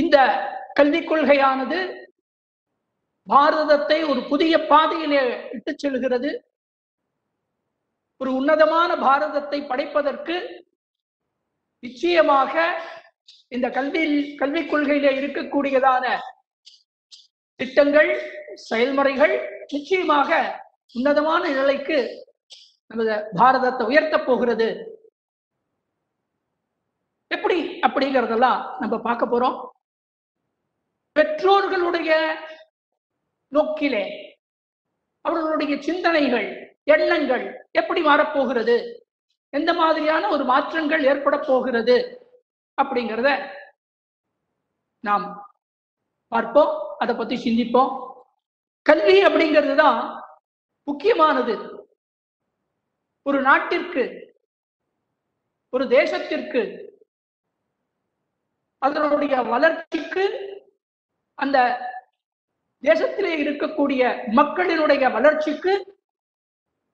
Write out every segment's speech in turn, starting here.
இந்த கல்விக் கொள்கையானது பாரதத்தை ஒரு புதிய பாதையிலே இட்டு செல்கிறது. ஒரு உன்னதமான பாரதத்தை படைப்பதற்கு நிச்சயமாக இந்த கல்வி கல்விக் கொள்கையில இருக்கக்கூடியதான திட்டங்கள் செயல்முறைகள் நிச்சயமாக உன்னதமான நிலைக்கு நமது பாரதத்தை உயர்த்தப் போகிறது. எப்படி அப்படிங்கிறதெல்லாம் நம்ம பார்க்க போறோம். பெற்றோர்களுடைய நோக்கிலே அவர்களுடைய சிந்தனைகள் எண்ணங்கள் எப்படி மாறப்போகிறது? எந்த மாதிரியான ஒரு மாற்றங்கள் ஏற்பட போகிறது? அப்படிங்கிறத நாம் பார்ப்போம் அதை பத்தி சிந்திப்போம். கல்வி அப்படிங்கிறது தான் முக்கியமானது. ஒரு நாட்டிற்கு ஒரு தேசத்திற்கு அதனுடைய வளர்ச்சிக்கு அந்த தேசத்திலே இருக்கக்கூடிய மக்களினுடைய வளர்ச்சிக்கு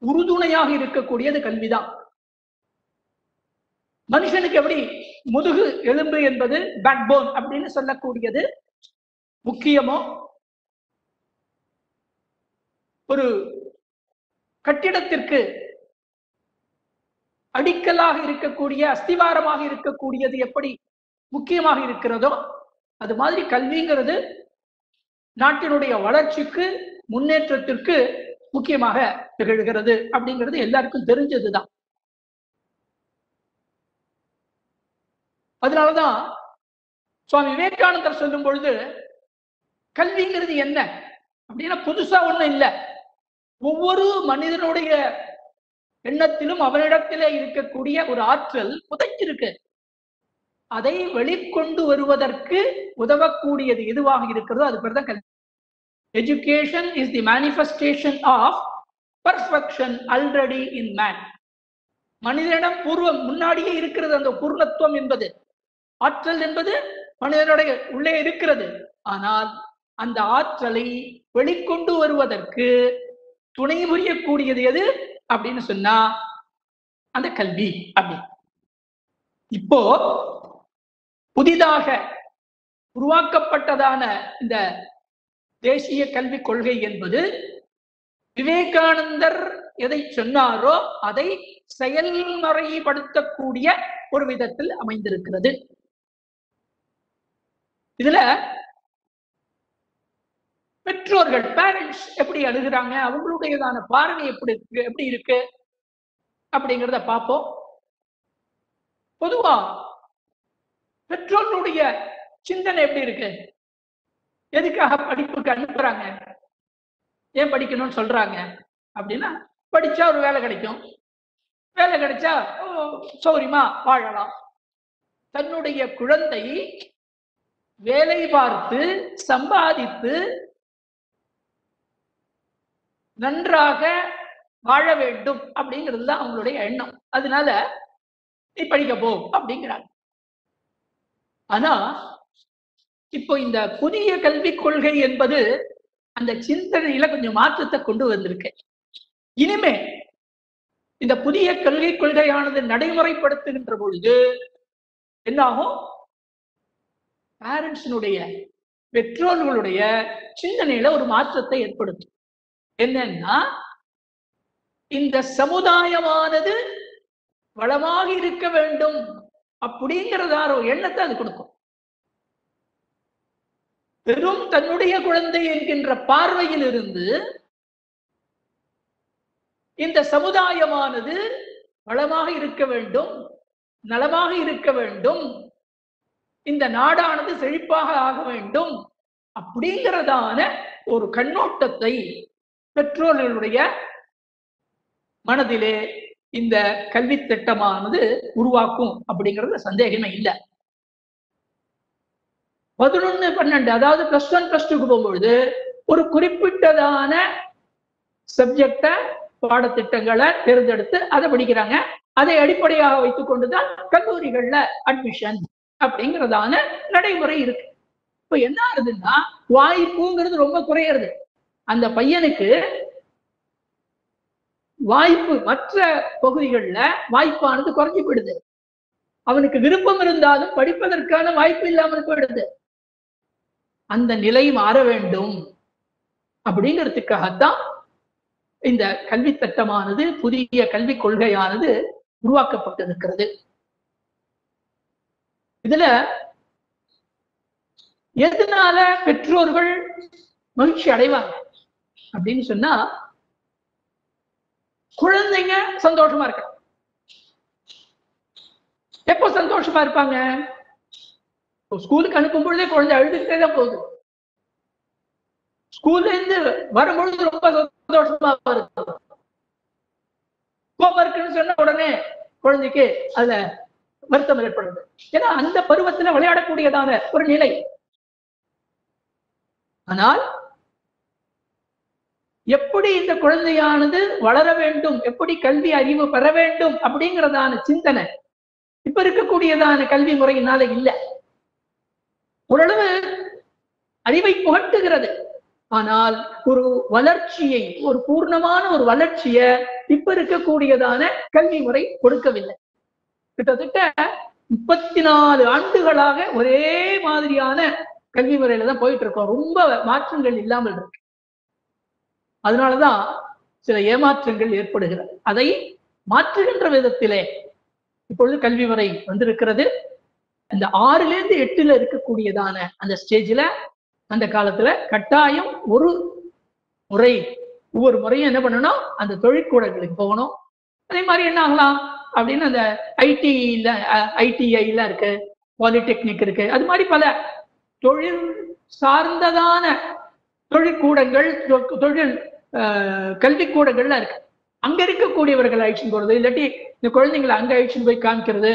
உறுதுணையாக இருக்கக்கூடியது கல்விதான். மனுஷனுக்கு எப்படி முதுகு எலும்பு என்பது பேக்போன் அப்படின்னு சொல்லக்கூடியது முக்கியமோ? ஒரு கட்டிடத்திற்கு அடிக்கலாக இருக்கக்கூடிய அஸ்திவாரமாக இருக்கக்கூடியது எப்படி முக்கியமாக இருக்கிறதோ அது மாதிரி கல்விங்கிறது நாட்டினுடைய வளர்ச்சிக்கு முன்னேற்றத்திற்கு முக்கியமாக திகழ்கிறது அப்படிங்கிறது எல்லாருக்கும் தெரிஞ்சதுதான். அதனாலதான் சுவாமி விவேகானந்தர் சொல்லும் பொழுது கல்விங்கிறது என்ன அப்படின்னா புதுசா ஒண்ணும் இல்லை. ஒவ்வொரு மனிதனுடைய எண்ணத்திலும் அவனிடத்திலே இருக்கக்கூடிய ஒரு ஆற்றல் புதைச்சிருக்கு அதை வெளிக்கொண்டு வருவதற்கு உதவக்கூடியது எதுவாக இருக்கிறதோ அது பேர் தான் கல்வி. Education is the manifestation of perfection already in man மனிதனிடம் பூர்வம் முன்னாடியே இருக்கிறது அந்த பூர்ணத்துவம் என்பது. ஆற்றல் என்பது மனிதனுடைய உள்ளே இருக்கிறது. ஆனால் அந்த ஆற்றலை வெளிக்கொண்டு வருவதற்கு துணை புரியக்கூடியது எது அப்படின்னு சொன்னா அந்த கல்வி. அப்படி. இப்போ புதிதாக உருவாக்கப்பட்டதான இந்த தேசிய கல்விக் கொள்கை என்பது விவேகானந்தர் எதை சொன்னாரோ அதை செயல்முறைப்படுத்தக்கூடிய ஒரு விதத்தில் அமைந்திருக்கிறது. இதுல பெற்றோர்கள் பேரண்ட்ஸ் எப்படி அழுகிறாங்க அவங்களுடையதான பார்வை எப்படி இருக்கு எப்படி இருக்கு அப்படிங்கிறத பார்ப்போம். பொதுவா பெற்றோர்களுடைய சிந்தனை எப்படி இருக்கு? எதுக்காக படிப்புக்கு அனுப்புறாங்க ஏன் படிக்கணும்னு சொல்றாங்க? அப்படின்னா படிச்சா ஒரு வேலை கிடைக்கும். வேலை கிடைச்சா ஓ, சௌரியமா வாழலாம். தன்னுடைய குழந்தை வேலை பார்த்து சம்பாதித்து நன்றாக வாழ வேண்டும் அப்படிங்கிறது தான் அவங்களுடைய எண்ணம். அதனால நீ படிக்க போ அப்படிங்கிறாங்க. ஆனா இப்போ இந்த புதிய கல்விக் கொள்கை என்பது அந்த சிந்தனையில கொஞ்சம் மாற்றத்தை கொண்டு வந்திருக்கு. இனிமே இந்த புதிய கல்வி கொள்கையானது நடைமுறைப்படுத்துகின்ற பொழுது என்னாகும்? பேரண்ட்ஸினுடைய பெற்றோர்களுடைய சிந்தனையில ஒரு மாற்றத்தை ஏற்படுத்தும். என்னன்னா இந்த சமுதாயமானது வளமாக இருக்க வேண்டும். அப்படிங்கிறதான ஒரு எண்ணத்தை அது கொடுக்கும். வெறும் தன்னுடைய குழந்தை என்கின்ற பார்வையில் இருந்து இந்த சமுதாயமானது வளமாக இருக்க வேண்டும் நலமாக இருக்க வேண்டும் இந்த நாடானது செழிப்பாக ஆக வேண்டும் அப்படிங்கிறதான ஒரு கண்ணோட்டத்தை பெற்றோர்களுடைய மனதிலே இந்த கல்வி திட்டமானது உருவாக்கும் அப்படிங்கிறதுல சந்தேகமே இல்லை. பதினொன்னு பன்னெண்டு அதாவது பிளஸ் ஒன் பிளஸ் டூக்கு போகும்பொழுது ஒரு குறிப்பிட்டதான சப்ஜெக்ட பாடத்திட்டங்களை தேர்ந்தெடுத்து அதை படிக்கிறாங்க. அதை அடிப்படையாக வைத்துக் கொண்டுதான் கல்லூரிகள்ல அட்மிஷன் அப்படிங்கிறதான நடைமுறை இருக்கு. இப்ப என்ன ஆகுதுன்னா வாய்ப்புங்கிறது ரொம்ப குறையிறது. அந்த பையனுக்கு வாய்ப்பு மற்ற பகுதிகளில் வாய்ப்பானது குறைஞ்சு போயிடுது அவனுக்கு விருப்பம் இருந்தாலும் படிப்பதற்கான வாய்ப்பு இல்லாமல் போயிடுது. அந்த நிலை மாற வேண்டும் அப்படிங்கிறதுக்காகத்தான் இந்த கல்வி திட்டமானது புதிய கல்விக் கொள்கையானது உருவாக்கப்பட்டிருக்கிறது. இதுல எதனால பெற்றோர்கள் மகிழ்ச்சி அடைவாங்க? அப்படின்னு சொன்னா குழந்தைங்க சந்தோஷமா இருக்கணும் எப்போ சந்தோஷமா இருப்பாங்க? ஸ்கூலுக்கு அனுப்பும் பொழுதே குழந்தை அழுதுகிட்டே தான் போகுது. ஸ்கூல்ல இருந்து வரும்பொழுது ரொம்ப சந்தோஷமா இருக்கு கோபம் இருக்குன்னு சொன்ன உடனே குழந்தைக்கு அதுல வருத்தம் ஏற்படுது. ஏன்னா அந்த பருவத்துல விளையாடக்கூடியதான ஒரு நிலை. ஆனால் எப்படி இந்த குழந்தையானது வளர வேண்டும்? எப்படி கல்வி அறிவு பெற வேண்டும்? அப்படிங்கிறதான சிந்தனை. இப்ப இருக்கக்கூடியதான கல்வி முறையினால இல்ல. ஓரளவு அறிவை புகட்டுகிறது. ஆனால் ஒரு வளர்ச்சியை ஒரு பூர்ணமான ஒரு வளர்ச்சிய இப்ப இருக்கக்கூடியதான கல்வி முறை கொடுக்கவில்லை. கிட்டத்தட்ட முப்பத்தி நாலு ஆண்டுகளாக ஒரே மாதிரியான கல்வி முறையில தான் போயிட்டு இருக்கோம். ரொம்ப மாற்றங்கள் இல்லாமல் இருக்கு. அதனாலதான் சில ஏமாற்றங்கள் ஏற்படுகிறது. அதை மாற்றுகின்ற விதத்திலே இப்பொழுது கல்வி முறை வந்திருக்கிறது. அந்த ஆறுல இருந்து எட்டுல இருக்கக்கூடியதான அந்த ஸ்டேஜ்ல அந்த காலத்துல கட்டாயம் ஒரு முறை ஒவ்வொரு முறையும் என்ன பண்ணணும்? அந்த தொழிற்கூடங்களுக்கு போகணும். அதே மாதிரி என்ன ஆகலாம்? அப்படின்னு அந்த ஐடில ஐடிஐல இருக்கு பாலிடெக்னிக் இருக்கு. அது மாதிரி பல தொழில் சார்ந்ததான தொழிற்கூடங்கள் தொழில் கல்விக்கூடங்கள்லாம் இருக்கு. அங்க இருக்கக்கூடியவர்கள் அழிச்சுன்னு போறது இல்லாட்டி இந்த குழந்தைங்களை அங்க அழிச்சுன்னு போய் காமிக்கிறது.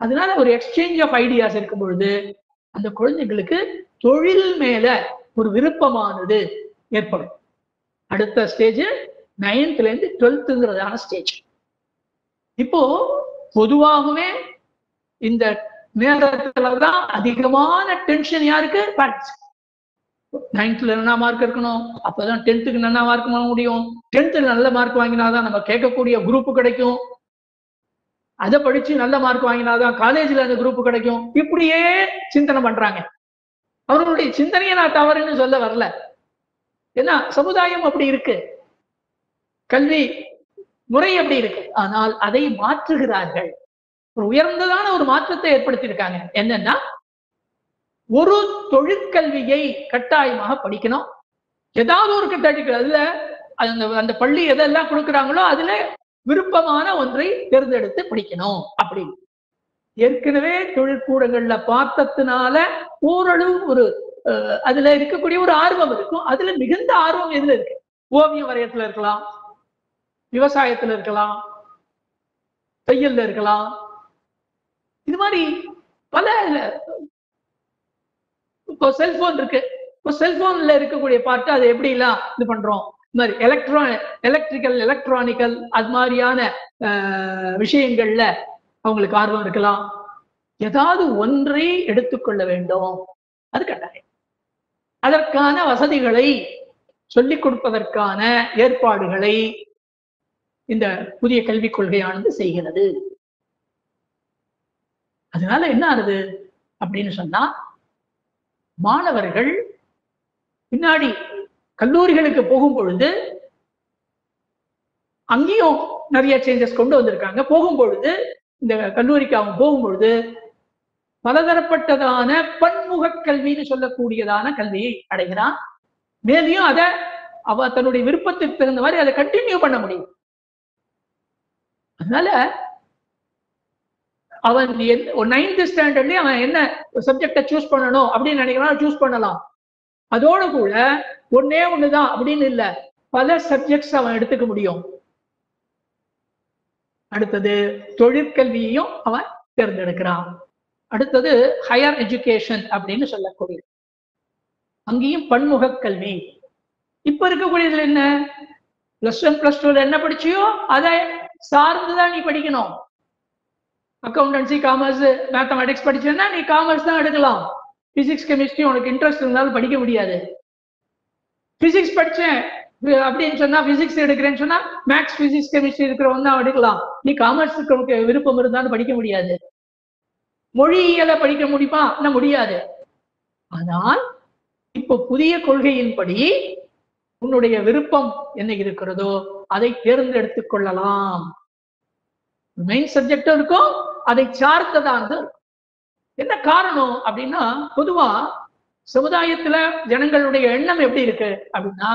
அதனால ஒரு எக்ஸ்சேஞ்ச் ஆஃப் ஐடியாஸ் இருக்கும் பொழுது அந்த குழந்தைங்களுக்கு தொழில் மேல ஒரு விருப்பமானது ஏற்படும். அடுத்த ஸ்டேஜ் நைன்த்ல இருந்து டுவெல்த்துங்கிறதான ஸ்டேஜ் இப்போ பொதுவாகவே இந்த நேரத்துலதான் அதிகமான டென்ஷன் யாருக்கு? பேரண்ட்ஸ் நைன்த்ல என்ன மார்க் இருக்கணும் அப்பதான் டென்த்துக்கு நல்லா மார்க் வாங்க முடியும்? டென்த்துல நல்ல மார்க் வாங்கினாதான் நம்ம கேட்கக்கூடிய குரூப் கிடைக்கும். அதை படிச்சு நல்ல மார்க் வாங்கினாதான் காலேஜ்ல அந்த குரூப் கிடைக்கும். இப்படியே சிந்தனை பண்றாங்க. அவர்களுடைய சிந்தனையை நான் தவறுன்னு சொல்ல வரல. ஏன்னா சமுதாயம் அப்படி இருக்கு. கல்வி முறை அப்படி இருக்கு. ஆனால் அதை மாற்றுகிறார்கள். ஒரு உயர்ந்ததான ஒரு மாற்றத்தை ஏற்படுத்தியிருக்காங்க. என்னன்னா ஒரு தொழிற்கல்வியை கட்டாயமாக படிக்கணும். ஏதாவது ஒரு கட்டாயம் அதுல அந்த அந்த பள்ளி எதெல்லாம் கொடுக்குறாங்களோ அதுல விருப்பமான ஒன்றை தேர்ந்தெடுத்து படிக்கணும் அப்படின்னு. ஏற்கனவே தொழிற்கூடங்கள்ல பார்த்ததுனால ஓரளவு ஒரு அஹ், அதுல இருக்கக்கூடிய ஒரு ஆர்வம் இருக்கும். அதுல மிகுந்த ஆர்வம் எதுல இருக்கு? ஓவியம் வரையத்துல இருக்கலாம் விவசாயத்துல இருக்கலாம் தையல்ல இருக்கலாம். இது மாதிரி பல இப்போ செல்போன் இருக்கு. இப்போ செல்போன்ல இருக்கக்கூடிய பார்ட் அதை எப்படி எல்லாம் இது பண்றோம்? இந்த மாதிரி எலக்ட்ரா எலக்ட்ரிக்கல் எலக்ட்ரானிக்கல் அது மாதிரியான விஷயங்கள்ல அவங்களுக்கு ஆர்வம் இருக்கலாம். ஏதாவது ஒன்றை எடுத்துக்கொள்ள வேண்டும். அது கட்டாயம். அதற்கான வசதிகளை சொல்லிக் கொடுப்பதற்கான ஏற்பாடுகளை இந்த புதிய கல்விக் கொள்கையானது செய்கிறது. அதனால என்ன ஆகுது? அப்படின்னு சொன்னா மாணவர்கள் பின்னாடி கல்லூரிகளுக்கு போகும் பொழுது அங்கேயும் நிறைய சேஞ்சஸ் கொண்டு வந்திருக்காங்க. போகும் பொழுது இந்த கல்லூரிக்கு அவன் போகும் பொழுது பலதரப்பட்டதான பன்முக கல்வின்னு சொல்லக்கூடியதான கல்வியை அடைகிறான். மேலையும் அதை அவ தன்னுடைய விருப்பத்துக்கு தகுந்த மாதிரி அதை கண்டினியூ பண்ண முடியும். அதனால அவன் நைன்த் ஸ்டாண்டர்ட்லயே அவன் என்ன சப்ஜெக்டை சூஸ் பண்ணணும் அப்படின்னு நினைக்கிறான் சூஸ் பண்ணலாம். அதோட கூட ஒன்னே ஒண்ணுதான் அப்படின்னு இல்ல. பல சப்ஜெக்ட்ஸ் அவன் எடுத்துக்க முடியும். அடுத்தது தொழிற்கல்வியையும் அவன் தேர்ந்தெடுக்கிறான். அடுத்தது ஹையர் எஜுகேஷன் அப்படின்னு சொல்லக்கூடிய அங்கேயும் பன்முக கல்வி. இப்ப இருக்கக்கூடியதுல என்ன? பிளஸ் ஒன் பிளஸ் டூல என்ன படிச்சியோ அதை சார்ந்துதான் நீ படிக்கணும். அக்கௌண்டன்சி காமர்ஸ் மேத்தமெட்டிக்ஸ் படிச்சேன்னா நீ காமர்ஸ் தான் எடுக்கலாம். பிசிக்ஸ் கெமிஸ்ட்ரி உனக்கு இன்ட்ரெஸ்ட் இருந்தாலும் படிக்க முடியாது. பிசிக்ஸ் படிச்சேன். அப்படின்னு சொன்னா பிசிக்ஸ் எடுக்கிறேன்னு சொன்னா மேக்ஸ் பிசிக்ஸ் கெமிஸ்ட்ரி இருக்கிறவங்க தான் எடுக்கலாம். நீ காமர்ஸ் விருப்பம் இருந்தாலும் படிக்க முடியாது. மொழியியலை படிக்க முடியுமா? என்ன முடியாது. ஆனால் இப்போ புதிய கொள்கையின்படி உன்னுடைய விருப்பம் என்ன இருக்கிறதோ அதை தேர்ந்தெடுத்துக் கொள்ளலாம். மெயின் சப்ஜெக்டும் இருக்கும். அதை சார்ந்ததானது இருக்கும் என்ன காரணம் அப்படின்னா பொதுவா சமுதாயத்துல ஜனங்களுடைய எண்ணம் எப்படி இருக்கு அப்படின்னா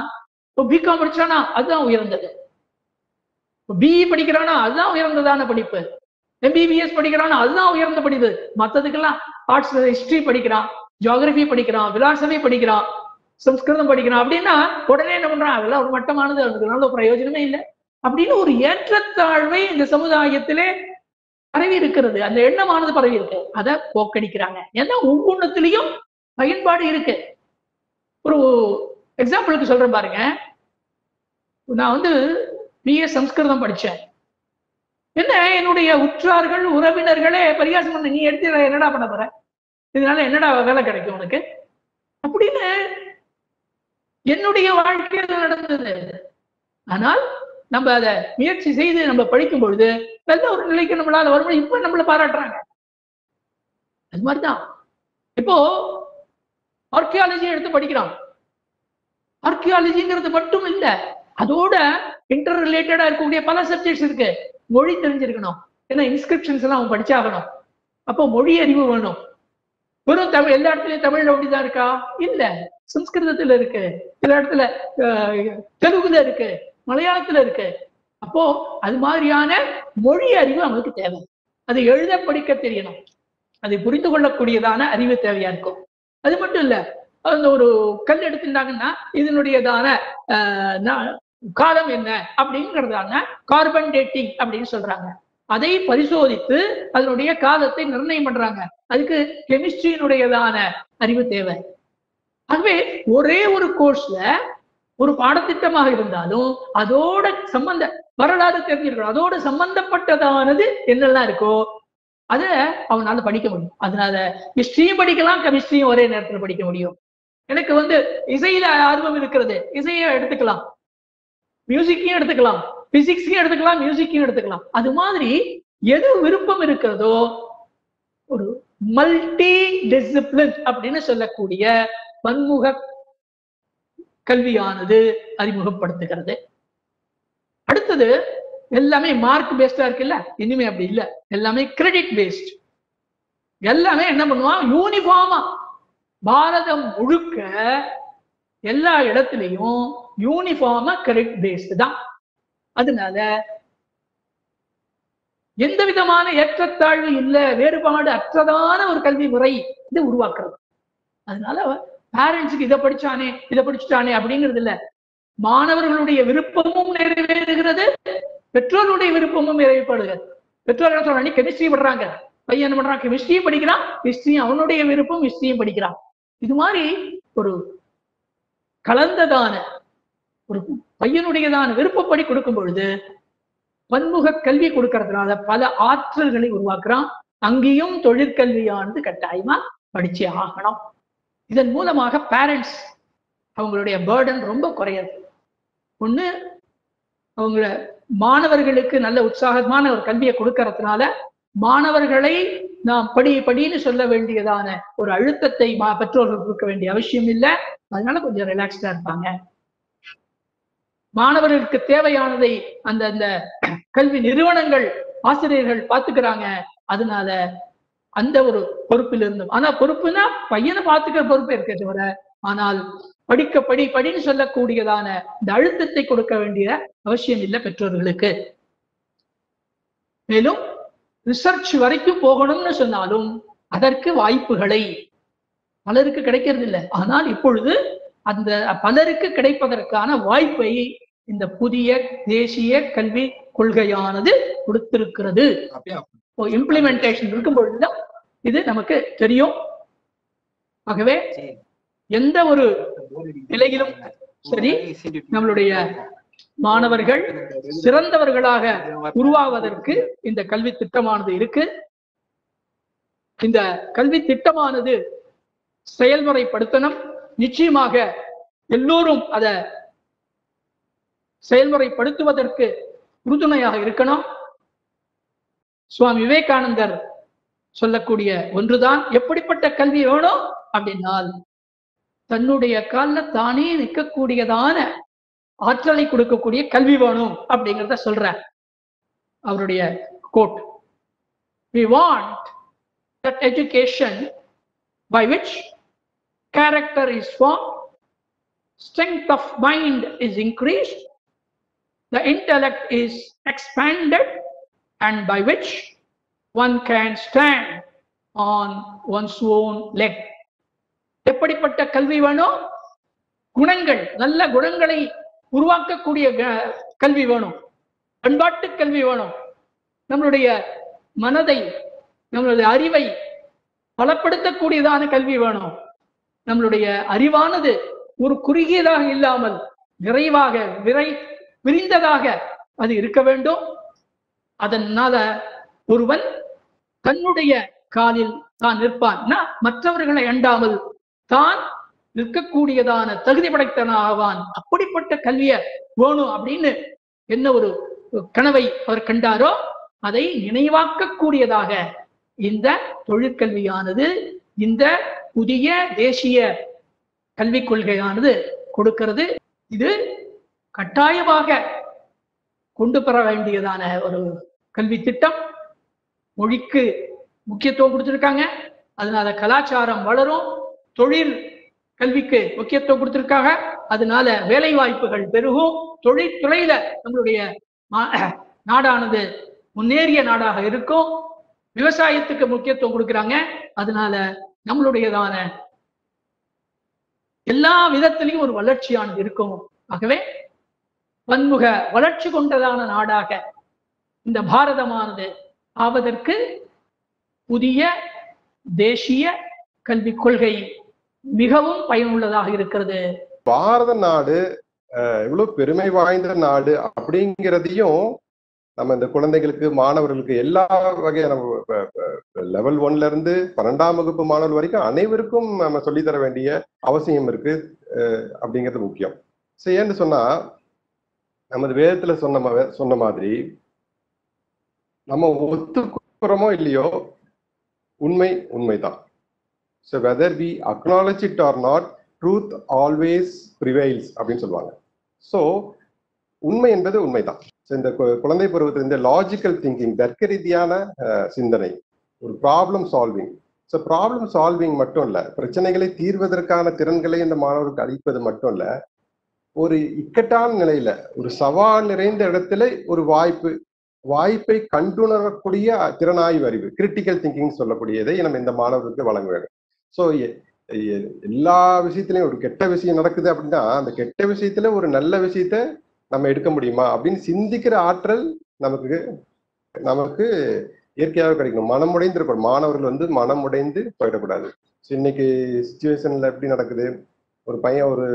இப்போ பிகாம் படிச்சானா அதுதான் உயர்ந்தது. பிஇ படிக்கிறானா அதுதான் உயர்ந்ததான படிப்பு. எம்பிபிஎஸ் படிக்கிறானா அதுதான் உயர்ந்த படிப்பு. மத்ததுக்கெல்லாம் ஆர்ட்ஸ் ஹிஸ்டரி படிக்கிறான் ஜியாகிரபி படிக்கிறான் பிலாசபி படிக்கிறான் சம்ஸ்கிருதம் படிக்கிறான். அப்படின்னா உடனே என்ன பண்றான்? அதெல்லாம் ஒரு மட்டமானது அதுக்குனால பிரயோஜனமே இல்லை. அப்படின்னு ஒரு ஏற்றத்தாழ்வை இந்த சமுதாயத்திலே பரவி இருக்கிறது. அந்த எண்ணமானது பரவி இருக்கு. அதை போக்கடிக்கிறாங்க. ஏன்னா ஒவ்வொன்றத்திலையும் பயன்பாடு இருக்கு. ஒரு எக்ஸாம்பிளுக்கு சொல்றேன் பாருங்க. நான் வந்து பிஏ சம்ஸ்கிருதம் படிச்சேன். என்ன? என்னுடைய உற்றார்கள் உறவினர்களே பரிகாசம் பண்ண நீ எடுத்து என்னடா பண்ண போற? இதனால என்னடா வேலை கிடைக்கும் உனக்கு? அப்படின்னு என்னுடைய வாழ்க்கையில் நடந்தது. ஆனால் நம்ம அதை முயற்சி செய்து நம்ம படிக்கும் பொழுது நல்ல ஒரு நிலைக்கு நம்மளால வரும்போது இப்ப நம்மள பாராட்டுறாங்க. அது மாதிரிதான். இப்போ ஆர்கியாலஜி எடுத்து படிக்கிறான் ஆர்கியாலஜிங்கிறது மட்டும் இல்ல அதோட இன்டர் ரிலேட்டடா இருக்கக்கூடிய பல சப்ஜெக்ட்ஸ் இருக்கு. மொழி தெரிஞ்சிருக்கணும். ஏன்னா இன்ஸ்கிரிப்ஷன்ஸ் எல்லாம் அவன் படிச்சாகணும். அப்போ மொழி அறிவு வேணும். வெறும் தமிழ் எல்லா இடத்துலயும் தமிழ்ல அப்படிதான் இருக்கா? இல்ல சம்ஸ்கிருதத்துல இருக்கு. சில இடத்துல தெலுங்குல இருக்கு. மலையாளத்துல இருக்கு. அப்போ அது மாதிரியான மொழி அறிவு அவனுக்கு தேவை. அது எழுத படிக்க தெரியணும். அதை புரிந்து கொள்ளக்கூடியதான அறிவு தேவையா இருக்கும். அது மட்டும் இல்ல அந்த ஒரு கல் எடுத்துட்டாங்கன்னா இதனுடையதான ஆஹ், காலம் என்ன அப்படிங்கிறதான கார்பன் டேட்டிங் அப்படின்னு சொல்றாங்க. அதை பரிசோதித்து அதனுடைய காலத்தை நிர்ணயம் பண்றாங்க. அதுக்கு கெமிஸ்ட்ரியினுடையதான அறிவு தேவை. ஆகவே ஒரே ஒரு கோர்ஸ்ல ஒரு பாடத்திட்டமாக இருந்தாலும் அதோட சம்பந்த வரலாறு தெரிஞ்சிருக்கணும். அதோட சம்பந்தப்பட்டதானது என்னெல்லாம் இருக்கோ அத அவனால படிக்க முடியும். அதனால ஹிஸ்டரியும் படிக்கலாம் கெமிஸ்ட்ரியும் ஒரே நேரத்துல படிக்க முடியும். எனக்கு வந்து இசையில ஆர்வம் இருக்கிறது. இசையை எடுத்துக்கலாம். மியூசிக்கையும் எடுத்துக்கலாம். பிசிக்ஸையும் எடுத்துக்கலாம் மியூசிக்கையும் எடுத்துக்கலாம். அது மாதிரி எது விருப்பம் இருக்கிறதோ ஒரு மல்டி டிசிப்ளின் அப்படின்னு சொல்லக்கூடிய பன்முக கல்வியானது அறிமுகப்படுத்துகிறது. அடுத்தது எல்லாமே மார்க் பேஸ்டா இருக்குல்ல? இனிமே அப்படி இல்ல. எல்லாமே கிரெடிட் பேஸ்ட் எல்லாமே என்ன பண்ணுவான் யூனிஃபார்மா பாரதம் முழுக்க எல்லா இடத்துலயும் யூனிஃபார்மா கிரெடிட் பேஸ்ட் தான். அதனால எந்த விதமான ஏற்றத்தாழ்வு இல்ல வேறுபாடு அற்றதான ஒரு கல்வி முறை இது உருவாக்குறது. அதனால பேரண்ட்ஸுக்கு இதை படிச்சானே இதை படிச்சுட்டானே அப்படிங்கிறது இல்ல. மாணவர்களுடைய விருப்பமும் நிறைவேறுகிறது பெற்றோருடைய விருப்பமும் நிறைவேறுகிறது. பெற்றோர் என்ன சொல்றாங்க? கெமிஸ்ட்ரி பண்றாங்க பையன் என்ன பண்றான்? கெமிஸ்ட்ரியும் படிக்கிறான். ஹிஸ்டரியும் அவனுடைய விருப்பம் ஹிஸ்டரியும் படிக்கிறான். இது மாதிரி ஒரு கலந்ததான ஒரு பையனுடையதான விருப்பப்படி கொடுக்கும் பொழுது பன்முக கல்வி கொடுக்கறதுனால பல ஆற்றல்களை உருவாக்குறான். அங்கேயும் தொழிற்கல்வியானது கட்டாயமா படிச்சே ஆகணும். இதன் மூலமாக பேரண்ட்ஸ் அவங்களுடைய பேர்டன் ரொம்ப குறையாது. ஒண்ணு அவங்கள மாணவர்களுக்கு நல்ல உற்சாகமான ஒரு கல்வியை கொடுக்கறதுனால மாணவர்களை நாம் படி படின்னு சொல்ல வேண்டியதான ஒரு அழுத்தத்தை பெற்றோர்கள் கொடுக்க வேண்டிய அவசியம் இல்லை. அதனால கொஞ்சம் ரிலாக்ஸ்டா இருப்பாங்க. மாணவர்களுக்கு தேவையானதை அந்த அந்த கல்வி நிறுவனங்கள் ஆசிரியர்கள் பாத்துக்கிறாங்க அதனால அந்த ஒரு பொறுப்பில் இருந்தோம் ஆனா பொறுப்புனா பையனை பார்த்துக்கிற பொறுப்பு இருக்கே தவிர ஆனால் படிக்க படி படின்னு சொல்லக்கூடியதான இந்த அழுத்தத்தை கொடுக்க வேண்டிய அவசியம் இல்லை பெற்றோர்களுக்கு. மேலும் ரிசர்ச் வரைக்கும் போகணும்னு சொன்னாலும் அதற்கு வாய்ப்புகளை பலருக்கு கிடைக்கிறது இல்லை. ஆனால் இப்பொழுது அந்த பலருக்கு கிடைப்பதற்கான வாய்ப்பை இந்த புதிய தேசிய கல்வி கொள்கையானது கொடுத்திருக்கிறது. இம்ப்ளிமெண்டேஷன் இருக்கும் பொழுதுதான் இது நமக்கு தெரியும். ஆகவே எந்த ஒரு நிலையிலும் சரி, நம்மளுடைய மாணவர்கள் சிறந்தவர்களாக உருவாவதற்கு இந்த கல்வி திட்டமானது இருக்கு. இந்த கல்வி திட்டமானது செயல்முறைப்படுத்தணும். நிச்சயமாக எல்லோரும் அதை செயல்முறைப்படுத்துவதற்கு உறுதுணையாக இருக்கணும். சுவாமி விவேகானந்தர் சொல்லக்கூடிய ஒன்றுதான் எப்படிப்பட்ட கல்வி வேணும்? அப்படின்னால் தன்னுடைய காலில் தானே நிற்கக்கூடியதான ஆற்றலை கொடுக்கக்கூடிய கல்வி வேணும் அப்படிங்கிறத சொல்ற அவருடைய quote we want that education by which character is form strength of mind is increased the intellect is expanded and by which one can stand on one's own leg. எப்படிப்பட்ட கல்வி வேணும் குணங்கள் நல்ல குணங்களை உருவாக்கக்கூடிய க- கல்வி வேணும் பண்பாட்டு கல்வி வேணும் நம்மளுடைய மனதை நம்மளுடைய அறிவை பலப்படுத்தக்கூடியதான கல்வி வேணும் நம்மளுடைய அறிவானது ஒரு குறுகியதாக இல்லாமல் நிறைவாக விரை விரிந்ததாக அது இருக்க வேண்டும். அதனால ஒருவன் தன்னுடைய காலில் தான் நிற்பான் மற்றவர்களை அண்டாமல் தான் நிற்கக்கூடியதான தகுதி படைத்தனாவான் அப்படிப்பட்ட கல்விய வேணும் அப்படின்னு என்ன ஒரு கனவை அவர் கண்டாரோ அதை நினைவாக்கக்கூடியதாக இந்த தொழிற்கல்வியானது இந்த புதிய தேசிய கல்விக் கொள்கையானது கொடுக்கிறது. இது கட்டாயமாக கொண்டு பெற வேண்டியதான ஒரு கல்வி திட்டம் மொழிக்கு முக்கியத்துவம் கொடுத்துருக்காங்க. அதனால கலாச்சாரம் வளரும். தொழில் கல்விக்கு முக்கியத்துவம் கொடுத்துருக்காங்க. அதனால வேலை வாய்ப்புகள் பெருகும். தொழில்துறையில நம்மளுடைய நாடானது முன்னேறிய நாடாக இருக்கும். விவசாயத்துக்கு முக்கியத்துவம் கொடுக்குறாங்க. அதனால நம்மளுடையதான எல்லா விதத்திலையும் ஒரு வளர்ச்சியானது இருக்கும். ஆகவே பன்முக வளர்ச்சி கொண்டதான நாடாக இந்த பாரதமானது ஆவதற்கு புதிய தேசிய கல்விக் கொள்கை மிகவும் பயனுள்ளதாக இருக்கிறது. பாரத நாடு அஹ், எவ்வளவு பெருமை வாய்ந்த நாடு அப்படிங்கிறதையும் நம்ம இந்த குழந்தைகளுக்கு மாணவர்களுக்கு எல்லா வகையான லெவல் ஒன்ல இருந்து பன்னெண்டாம் வகுப்பு மாணவர் வரைக்கும் அனைவருக்கும் நம்ம சொல்லித்தர வேண்டிய அவசியம் இருக்கு அஹ், அப்படிங்கிறது முக்கியம். சரி ஏன்னு சொன்னா நமது வேதத்துல சொன்ன சொன்ன மாதிரி நம்ம ஒத்துக்கிறோமோ இல்லையோ உண்மை உண்மைதான். So whether we acknowledge it or not truth always prevails அப்படின்னு சொல்லுவாங்க. ஸோ உண்மை என்பது உண்மைதான். ஸோ இந்த கு- குழந்தை பருவத்தில் இந்த லாஜிக்கல் திங்கிங் தர்க்க ரீதியான சிந்தனை ஒரு problem solving so problem solving மட்டும் இல்லை பிரச்சனைகளை தீர்வதற்கான திறன்களை இந்த மாணவருக்கு அளிப்பது மட்டும் இல்லை ஒரு இக்கட்டான நிலையில ஒரு சவால் நிறைந்த இடத்துல ஒரு வாய்ப்பு வாய்ப்பை கண்டுணரக்கூடிய திறனாய்வு அறிவு கிரிட்டிக்கல் திங்கிங் சொல்லக்கூடியதை நம்ம இந்த மாணவருக்கு வழங்க வேண்டும் ஸோ எல்லா விஷயத்திலையும் ஒரு கெட்ட விஷயம் நடக்குது அப்படின்னா அந்த கெட்ட விஷயத்துல ஒரு நல்ல விஷயத்த நம்ம எடுக்க முடியுமா அப்படின்னு சிந்திக்கிற ஆற்றல் நமக்கு நமக்கு இயற்கையாக கிடைக்கணும். மனமுடைந்து இருக்கணும். மாணவர்கள் வந்து மனம் உடைந்து போயிடக்கூடாது. ஸோ இன்னைக்கு சுச்சுவேஷன்ல எப்படி நடக்குது? ஒரு பையன் ஒரு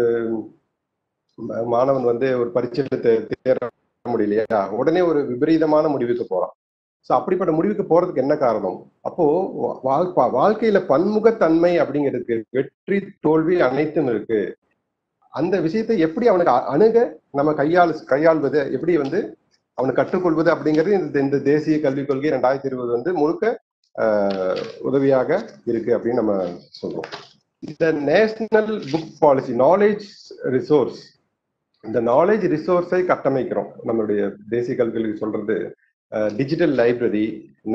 மாணவன் வந்து ஒரு பரீட்சையில தே- முடியலையா? உடனே ஒரு விபரீதமான முடிவுக்கு போறான். ஸோ அப்படிப்பட்ட முடிவுக்கு போறதுக்கு என்ன காரணம்? அப்போ வாழ்க்கை வாழ்க்கையில பன்முகத்தன்மை அப்படிங்கிறதுக்கு வெற்றி தோல்வி அனைத்தும் இருக்கு. அந்த விஷயத்தை எப்படி அவனுக்கு அணுக நம்ம கையாள் கையாள்வது எப்படி வந்து அவனுக்கு கற்றுக்கொள்வது அப்படிங்கிறது இந்த இந்த தேசிய கல்விக் கொள்கை ரெண்டாயிரத்தி இருபது வந்து முழுக்க ஆஹ், உதவியாக இருக்கு அப்படின்னு நம்ம சொல்றோம். இந்த national book policy knowledge resource இந்த நாலேஜ் ரிசோர்ஸை கட்டமைக்கிறோம். நம்மளுடைய தேசிய கல்விகளுக்கு சொல்றது digital library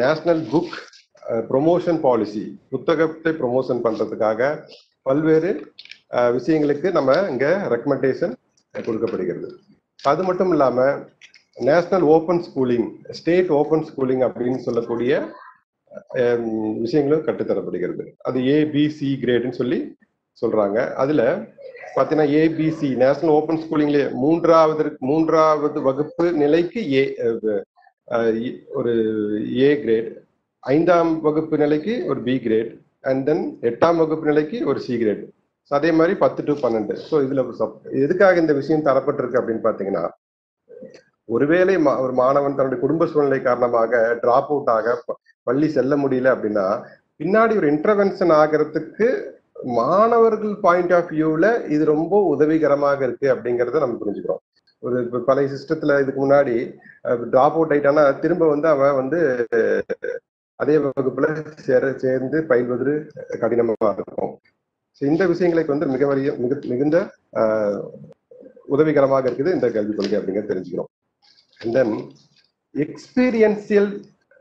national book promotion policy புத்தகத்தை ப்ரொமோஷன் பண்றதுக்காக பல்வேறு விஷயங்களுக்கு நம்ம இங்க ரெக்கமெண்டேஷன் கொடுக்கப்படுகிறது. அது மட்டும் இல்லாம national open schooling state open schooling அப்படின்னு சொல்லக்கூடிய விஷயங்களும் கற்றுத்தரப்படுகிறது. அது ஏபிசி கிரேடுன்னு சொல்லி சொல்றாங்க. அதுல பாத்தீங்கன்னா ஏபிசி நேஷனல் ஓப்பன் ஸ்கூலிங்லேயே மூன்றாவது மூன்றாவது வகுப்பு நிலைக்கு ஏ ஒரு ஏ கிரேட் ஐந்தாம் வகுப்பு நிலைக்கு ஒரு பி கிரேட் அண்ட் தென் எட்டாம் வகுப்பு நிலைக்கு ஒரு சி கிரேட் ஸோ அதே மாதிரி பத்து டு பன்னெண்டு. ஸோ இதில் சப்- எதுக்காக இந்த விஷயம் தரப்பட்டிருக்கு அப்படின்னு பார்த்தீங்கன்னா ஒருவேளை மா- ஒரு மாணவன் தன்னுடைய குடும்ப சூழ்நிலை காரணமாக டிராப் அவுட் ஆக ப- பள்ளி செல்ல முடியல அப்படின்னா பின்னாடி ஒரு இன்டர்வென்ஷன் ஆகிறதுக்கு மாணவர்கள் பாயிண்ட் ஆஃப் வியூல இது ரொம்ப உதவிகரமாக இருக்கு அப்படிங்கிறத நம்ம புரிஞ்சுக்கிறோம். ஒரு பழைய சிஸ்டத்துல இதுக்கு முன்னாடி ட்ராப் அவுட் ஆயிட்டானா திரும்ப வந்து அவன் வந்து அதே வகுப்புல சேர சேர்ந்து பயில்வது கடினமா இருக்கும். இந்த விஷயங்களுக்கு வந்து மிக வலிய மிக மிகுந்த ஆஹ், உதவிகரமாக இருக்குது இந்த கல்விக் கொள்கை அப்படிங்கிறத தெரிஞ்சுக்கிறோம். தென் எக்ஸ்பீரியன்சியல்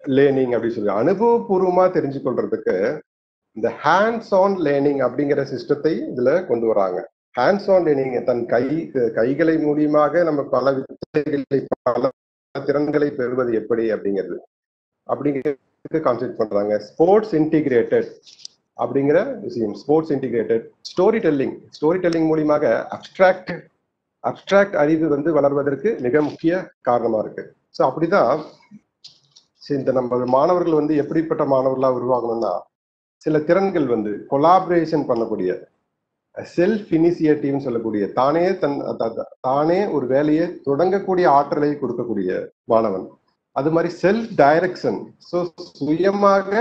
லேர்னிங் அப்படின்னு சொல்லி அனுபவபூர்வமா தெரிஞ்சு கொள்றதுக்கு இந்த ஹேண்ட்ஸ் ஆன் லேர்னிங் அப்படிங்கிற சிஸ்டத்தை இதுல கொண்டு வராங்க. ஹேண்ட்ஸ் ஆன் லேர்னிங் தன் கை கைகளை மூலியமாக நம்ம பல வித்தைகளை பல திறன்களை பெறுவது எப்படி அப்படிங்கிறது. அப்படிங்கிறதுக்கு கான்செப்ட் பண்றாங்க. ஸ்போர்ட்ஸ் இன்டிகிரேட்டட் அப்படிங்கிற விஷயம். Sports integrated story telling story telling மூலியமாக அப்ட்ராக்ட் அப்ட்ராக்ட் அறிவு வந்து வளர்வதற்கு மிக முக்கிய காரணமா இருக்கு. ஸோ அப்படிதான் இந்த நம்ம மாணவர்கள் வந்து எப்படிப்பட்ட மாணவர்களா உருவாகணும்னா சில திறன்கள் வந்து கொலாபரேஷன் பண்ணக்கூடிய செல்ஃப் இனிஷியேட்டிவ்னு சொல்லக்கூடிய தானே தன் தானே ஒரு வேலையை தொடங்கக்கூடிய ஆற்றலை கொடுக்கக்கூடிய மாணவன். அது மாதிரி செல்ஃப் டைரக்ஷன் ஸோ சுயமாக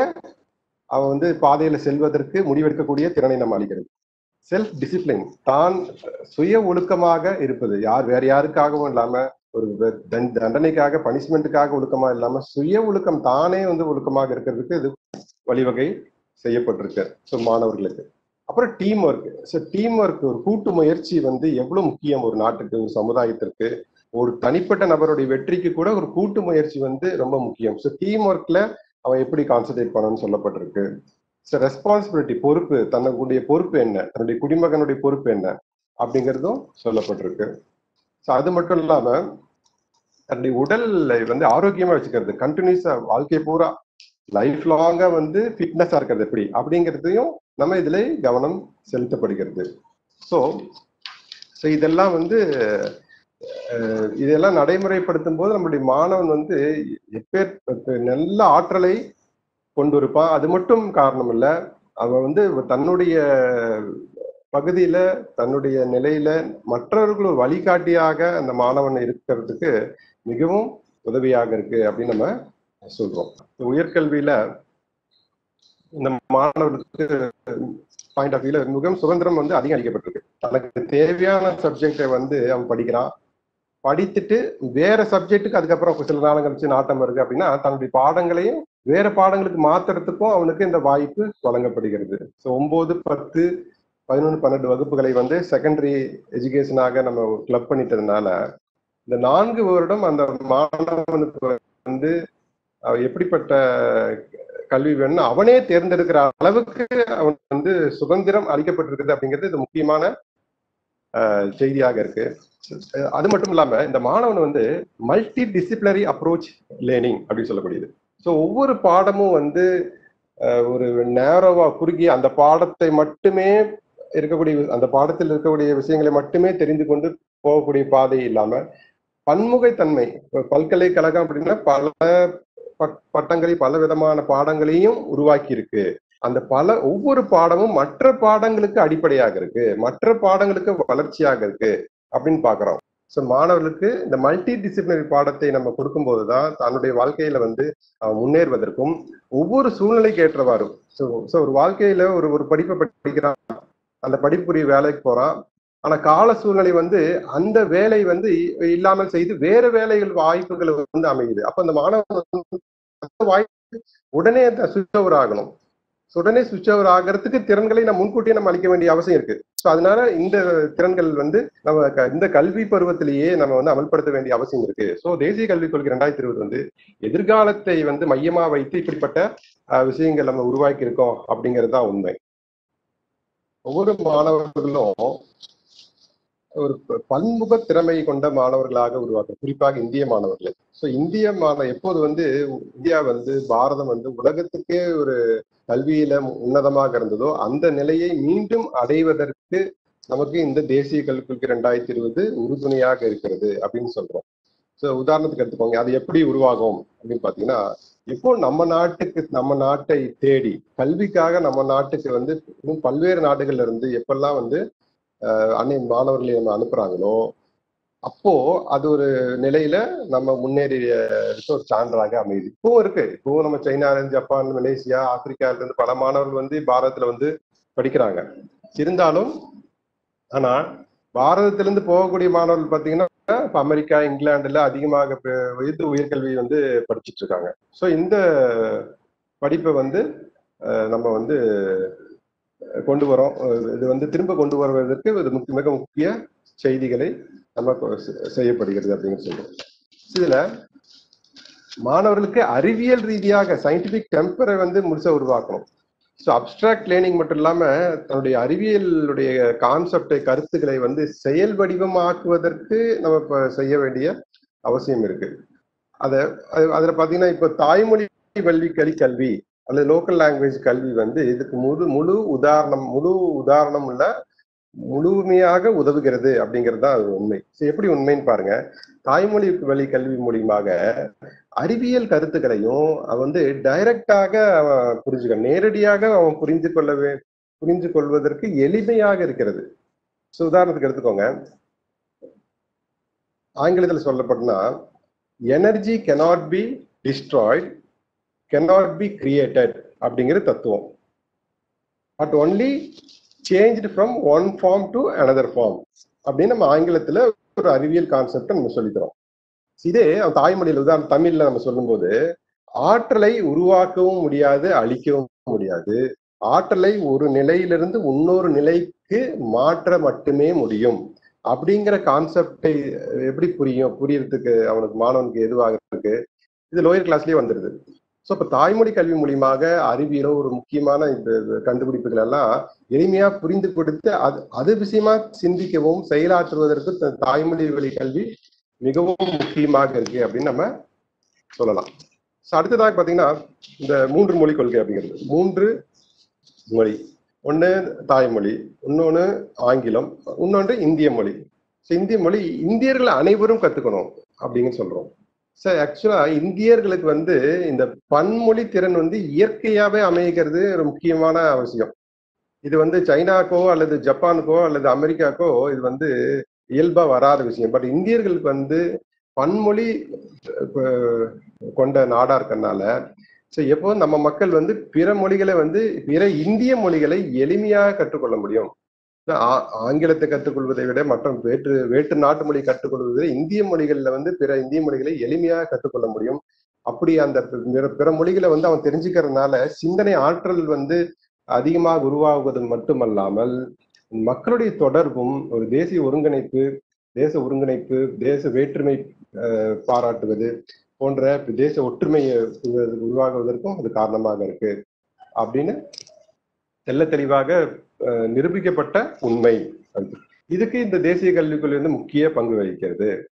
அவன் வந்து பாதையில செல்வதற்கு முடிவெடுக்கக்கூடிய திறனை நம்ம அளிக்கிறது. செல்ஃப் டிசிப்ளின் தான் சுய ஒழுக்கமாக இருப்பது. யார் வேற யாருக்காகவும் இல்லாம ஒரு தண்டனைக்காக பனிஷ்மெண்ட்டுக்காக ஒழுக்கமா இல்லாம சுய ஒழுக்கம் தானே வந்து ஒழுக்கமாக இருக்கிறதுக்கு இது வழிவகை. செய்யப்பட்டிருக்கு. ஸோ மாணவர்களுக்கு. அப்புறம் team work so team work ஒரு கூட்டு முயற்சி வந்து எவ்வளவு முக்கியம் ஒரு நாட்டுக்கு ஒரு சமுதாயத்திற்கு? ஒரு தனிப்பட்ட நபருடைய வெற்றிக்கு கூட ஒரு கூட்டு முயற்சி வந்து ரொம்ப முக்கியம். ஸோ டீம் ஒர்க்ல அவன் எப்படி கான்சென்ட்ரேட் பண்ணணும்னு சொல்லப்பட்டிருக்கு. ஸோ ரெஸ்பான்சிபிலிட்டி பொறுப்பு தன்னுடைய பொறுப்பு என்ன? தன்னுடைய குடிமகனுடைய பொறுப்பு என்ன? அப்படிங்கிறதும் சொல்லப்பட்டிருக்கு. ஸோ அது மட்டும் இல்லாம தன்னுடைய உடலை வந்து ஆரோக்கியமா வச்சுக்கிறது. கண்டினியூஸா வாழ்க்கை பூரா லைஃப் லாங்கா வந்து ஃபிட்னஸா இருக்கிறது எப்படி? அப்படிங்கிறதையும் நம்ம இதுல கவனம் செலுத்தப்படுகிறது. ஸோ ஸோ இதெல்லாம் வந்து இதெல்லாம் நடைமுறைப்படுத்தும் போது நம்மளுடைய மாணவன் வந்து எப்பேர் நல்ல ஆற்றலை கொண்டு இருப்பான் அது மட்டும் காரணம் இல்லை அவன் வந்து தன்னுடைய பகுதியில தன்னுடைய நிலையில மற்றவர்களும் வழிகாட்டியாக அந்த மாணவன் இருக்கிறதுக்கு மிகவும் உதவியாக இருக்கு அப்படின்னு நம்ம சொல்றோம். உயர்கல்வியில இந்த மாணவர்களுக்கு பாயிண்ட் ஆஃப் வியூல மிகவும் சுதந்திரம் வந்து அதிகம் அளிக்கப்பட்டிருக்கு. தனக்கு தேவையான சப்ஜெக்டை வந்து அவன் படிக்கிறான். படித்துட்டு வேற சப்ஜெக்ட்டுக்கு அதுக்கப்புறம் சில நாளம் கழிச்சு நாட்டம் வருது அப்படின்னா தன்னுடைய பாடங்களையும் வேற பாடங்களுக்கு மாத்துறதுக்கும் அவனுக்கு இந்த வாய்ப்பு வழங்கப்படுகிறது. ஸோ ஒன்பது பத்து பதினொன்று பன்னெண்டு வகுப்புகளை வந்து செகண்டரி எஜுகேஷனாக நம்ம கிளப் பண்ணிட்டதுனால இந்த நான்கு வருடம் அந்த மாணவனுக்கு வந்து எப்படிப்பட்ட கல்வி வேணும்னு அவனே தேர்ந்தெடுக்கிற அளவுக்கு அவன் வந்து சுதந்திரம் அளிக்கப்பட்டிருக்குது அப்படிங்கிறது இது முக்கியமான செய்தியாக இருக்கு. அது மட்டும் இல்லாம இந்த மாணவன் வந்து மல்டி டிசிப்ளினரி அப்ரோச் லேர்னிங் அப்படின்னு சொல்லக்கூடியது ஸோ ஒவ்வொரு பாடமும் வந்து ஒரு நேரவா குறுகி அந்த பாடத்தை மட்டுமே இருக்கக்கூடிய அந்த பாடத்தில் இருக்கக்கூடிய விஷயங்களை மட்டுமே தெரிந்து கொண்டு போகக்கூடிய பாதை இல்லாம பன்முகைத்தன்மை பல்கலைக்கழகம் அப்படின்னா பல பட்டங்களை பல விதமான பாடங்களையும் உருவாக்கி இருக்கு அந்த பல ஒவ்வொரு பாடமும் மற்ற பாடங்களுக்கு அடிப்படையாக இருக்கு. மற்ற பாடங்களுக்கு வளர்ச்சியாக இருக்கு அப்படின்னு பாக்குறோம். ஸோ மாணவர்களுக்கு இந்த மல்டி டிசிப்ளினரி பாடத்தை நம்ம கொடுக்கும்போது தான் தன்னுடைய வாழ்க்கையில வந்து முன்னேறுவதற்கும் ஒவ்வொரு சூழ்நிலைக்கு ஏற்றவாறு ஸோ ஸோ ஒரு வாழ்க்கையில ஒரு ஒரு படிப்பை படிக்கிறான் அந்த படிப்புரிய வேலைக்கு போறான். ஆனா கால சூழ்நிலை வந்து அந்த வேலை வந்து இல்லாமல் செய்து வேற வேலைகள் வாய்ப்புகள் வந்து அமையுது. அப்ப அந்த மாணவன் வாய்ப்பு உடனே அந்த சுவிச் ஓவர் ஆகணும் உடனே சுவிச் ஓவர் ஆகிறதுக்கு திறன்களை நம்ம முன்கூட்டியே நம்ம அளிக்க வேண்டிய அவசியம் இருக்கு. ஸோ அதனால இந்த திறன்கள் வந்து நம்ம இந்த கல்வி பருவத்திலேயே நம்ம வந்து அமல்படுத்த வேண்டிய அவசியம் இருக்கு. ஸோ தேசிய கல்விக் கொள்கை ரெண்டாயிரத்தி இருபது வந்து எதிர்காலத்தை வந்து மையமா வைத்து இப்படிப்பட்ட விஷயங்கள் நம்ம உருவாக்கி இருக்கோம் அப்படிங்கிறது தான் உண்மை. ஒவ்வொரு மாணவர்களும் ஒரு பன்முக திறமை கொண்ட மாணவர்களாக உருவாக்க குறிப்பாக இந்திய மாணவர்களை. ஸோ இந்திய மாணவ எப்போது வந்து இந்தியா வந்து பாரதம் வந்து உலகத்துக்கே ஒரு கல்வியில உன்னதமாக இருந்ததோ அந்த நிலையை மீண்டும் அடைவதற்கு நமக்கு இந்த தேசிய கல்விக் கொள்கை ரெண்டாயிரத்தி இருபது உறுதுணையாக இருக்கிறது அப்படின்னு சொல்றோம். ஸோ உதாரணத்துக்கு எடுத்துக்கோங்க. அது எப்படி உருவாகும் அப்படின்னு பாத்தீங்கன்னா இப்போ நம்ம நாட்டுக்கு நம்ம நாட்டை தேடி கல்விக்காக நம்ம நாட்டுக்கு வந்து பல்வேறு நாடுகள்ல இருந்து எப்பெல்லாம் வந்து அன்னை மாணவர்களை நம்ம அனுப்புறாங்களோ அப்போ அது ஒரு நிலையில நம்ம முன்னேறிய ஒரு சான்றாக அமையுது. இப்பவும் இருக்கு. இப்பவும் நம்ம சைனா ஜப்பான் மலேசியா ஆப்பிரிக்கால இருந்து பல மாணவர்கள் வந்து பாரதத்துல வந்து படிக்கிறாங்க. இருந்தாலும் ஆனா பாரதத்திலிருந்து போகக்கூடிய மாணவர்கள் பாத்தீங்கன்னா இப்ப அமெரிக்கா இங்கிலாந்துல அதிகமாக வயது இது உயர்கல்வி வந்து படிச்சிட்டு இருக்காங்க. ஸோ இந்த படிப்பை வந்து நம்ம வந்து கொண்டு வரோம். இது வந்து திரும்ப கொண்டு வருவதற்கு இது முக்கிய மிக முக்கிய செய்திகளை நம்ம செய்யப்படுகிறது அப்படின்னு சொல்றோம். இதுல மாணவர்களுக்கு அறிவியல் ரீதியாக சயின்டிபிக் டெம்பரை வந்து முழுசா உருவாக்கணும். ஸோ அப்ட்ராக்ட் லேர்னிங் மட்டும் இல்லாம தன்னுடைய அறிவியலுடைய கான்செப்டை கருத்துக்களை வந்து செயல் வடிவமாக்குவதற்கு நம்ம இப்ப செய்ய வேண்டிய அவசியம் இருக்கு. அத அது- அதுல பாத்தீங்கன்னா இப்போ தாய்மொழி வல்வி கல்வி கல்வி அல்லது லோக்கல் லாங்குவேஜ் கல்வி வந்து இதுக்கு முழு முழு உதாரணம் முழு உதாரணம் உள்ள முழுமையாக உதவுகிறது அப்படிங்கிறது தான் அது உண்மை. ஸோ எப்படி உண்மைன்னு பாருங்க. தாய்மொழி வழி கல்வி மூலியமாக அறிவியல் கருத்துக்களையும் அவன் வந்து டைரக்டாக அவன் புரிஞ்சுக்க நேரடியாக அவன் புரிந்து கொள்ள புரிந்து கொள்வதற்கு எளிமையாக இருக்கிறது. ஸோ உதாரணத்துக்கு எடுத்துக்கோங்க. ஆங்கிலத்தில் சொல்லப்பட்டனா energy cannot be destroyed cannot be created அப்படிங்கிற தத்துவம். But only changed from one form to another form அப்படின்னு நம்ம ஆங்கிலத்துல ஒரு அறிவியல் கான்செப்டை நம்ம சொல்லிக்கிறோம் இதே தாய்மொழியில் உதாரணம் தமிழ்ல நம்ம சொல்லும்போது ஆற்றலை உருவாக்கவும் முடியாது அழிக்கவும் முடியாது. ஆற்றலை ஒரு நிலையிலிருந்து இன்னொரு நிலைக்கு மாற்ற மட்டுமே முடியும். அப்படிங்கிற கான்செப்டை எப்படி புரியும்? புரியறதுக்கு அவனுக்கு மாணவனுக்கு எதுவாக இருக்கு? இது லோயர் கிளாஸ்லயே வந்துருது. ஸோ இப்போ தாய்மொழி கல்வி மூலியமாக அறிவியலோ ஒரு முக்கியமான இந்த கண்டுபிடிப்புகள் எல்லாம் எளிமையா புரிந்து கொடுத்து அது அது விஷயமா சிந்திக்கவும் செயலாற்றுவதற்கு த- தாய்மொழி வழி கல்வி மிகவும் முக்கியமாக இருக்கு அப்படின்னு நம்ம சொல்லலாம். ஸோ அடுத்ததாக பார்த்தீங்கன்னா இந்த மூன்று மொழி கொள்கை அப்படிங்கிறது. மூன்று மொழி. ஒன்று தாய்மொழி இன்னொன்று ஆங்கிலம் இன்னொன்று இந்திய மொழி. ஸோ இந்திய மொழி இந்தியர்கள் அனைவரும் கற்றுக்கணும் அப்படின்னு சொல்கிறோம் சார் ஆக்சுவலா இந்தியர்களுக்கு வந்து இந்த பன்மொழி திறன் வந்து இயற்கையாவே அமைகிறது ஒரு முக்கியமான அவசியம் இது வந்து சைனாக்கோ அல்லது ஜப்பானுக்கோ அல்லது அமெரிக்காக்கோ இது வந்து இயல்பா வராத விஷயம். பட் இந்தியர்களுக்கு வந்து பன்மொழி கொண்ட நாடா இருக்கறனால ஸோ எப்போ நம்ம மக்கள் வந்து பிற மொழிகளை வந்து பிற இந்திய மொழிகளை எளிமையாக கற்றுக்கொள்ள முடியும். ஆங்கிலத்தை கற்றுக்கொள்வதை விட மற்ற வேற்று வேற்று நாட்டு மொழி கற்றுக்கொள்வதை இந்திய மொழிகள்ல வந்து பிற இந்திய மொழிகளை எளிமையாக கற்றுக்கொள்ள முடியும். அப்படி அந்த பிற பிற மொழிகளை வந்து அவன் தெரிஞ்சுக்கிறதுனால சிந்தனை ஆற்றல் வந்து அதிகமாக உருவாகுவது மட்டுமல்லாமல் மக்களுடைய தொடர்பும் ஒரு தேசிய ஒருங்கிணைப்பு தேச ஒருங்கிணைப்பு தேச வேற்றுமை அஹ், பாராட்டுவது போன்ற தேச ஒற்றுமையை உருவாகுவதற்கும் அது காரணமாக இருக்கு. அப்படின்னு தெல்ல தெளிவாக நிரூபிக்கப்பட்ட உண்மை. இதுக்கு இந்த தேசிய கல்விக் கொள்கை வந்து முக்கிய பங்கு வகிக்கிறது.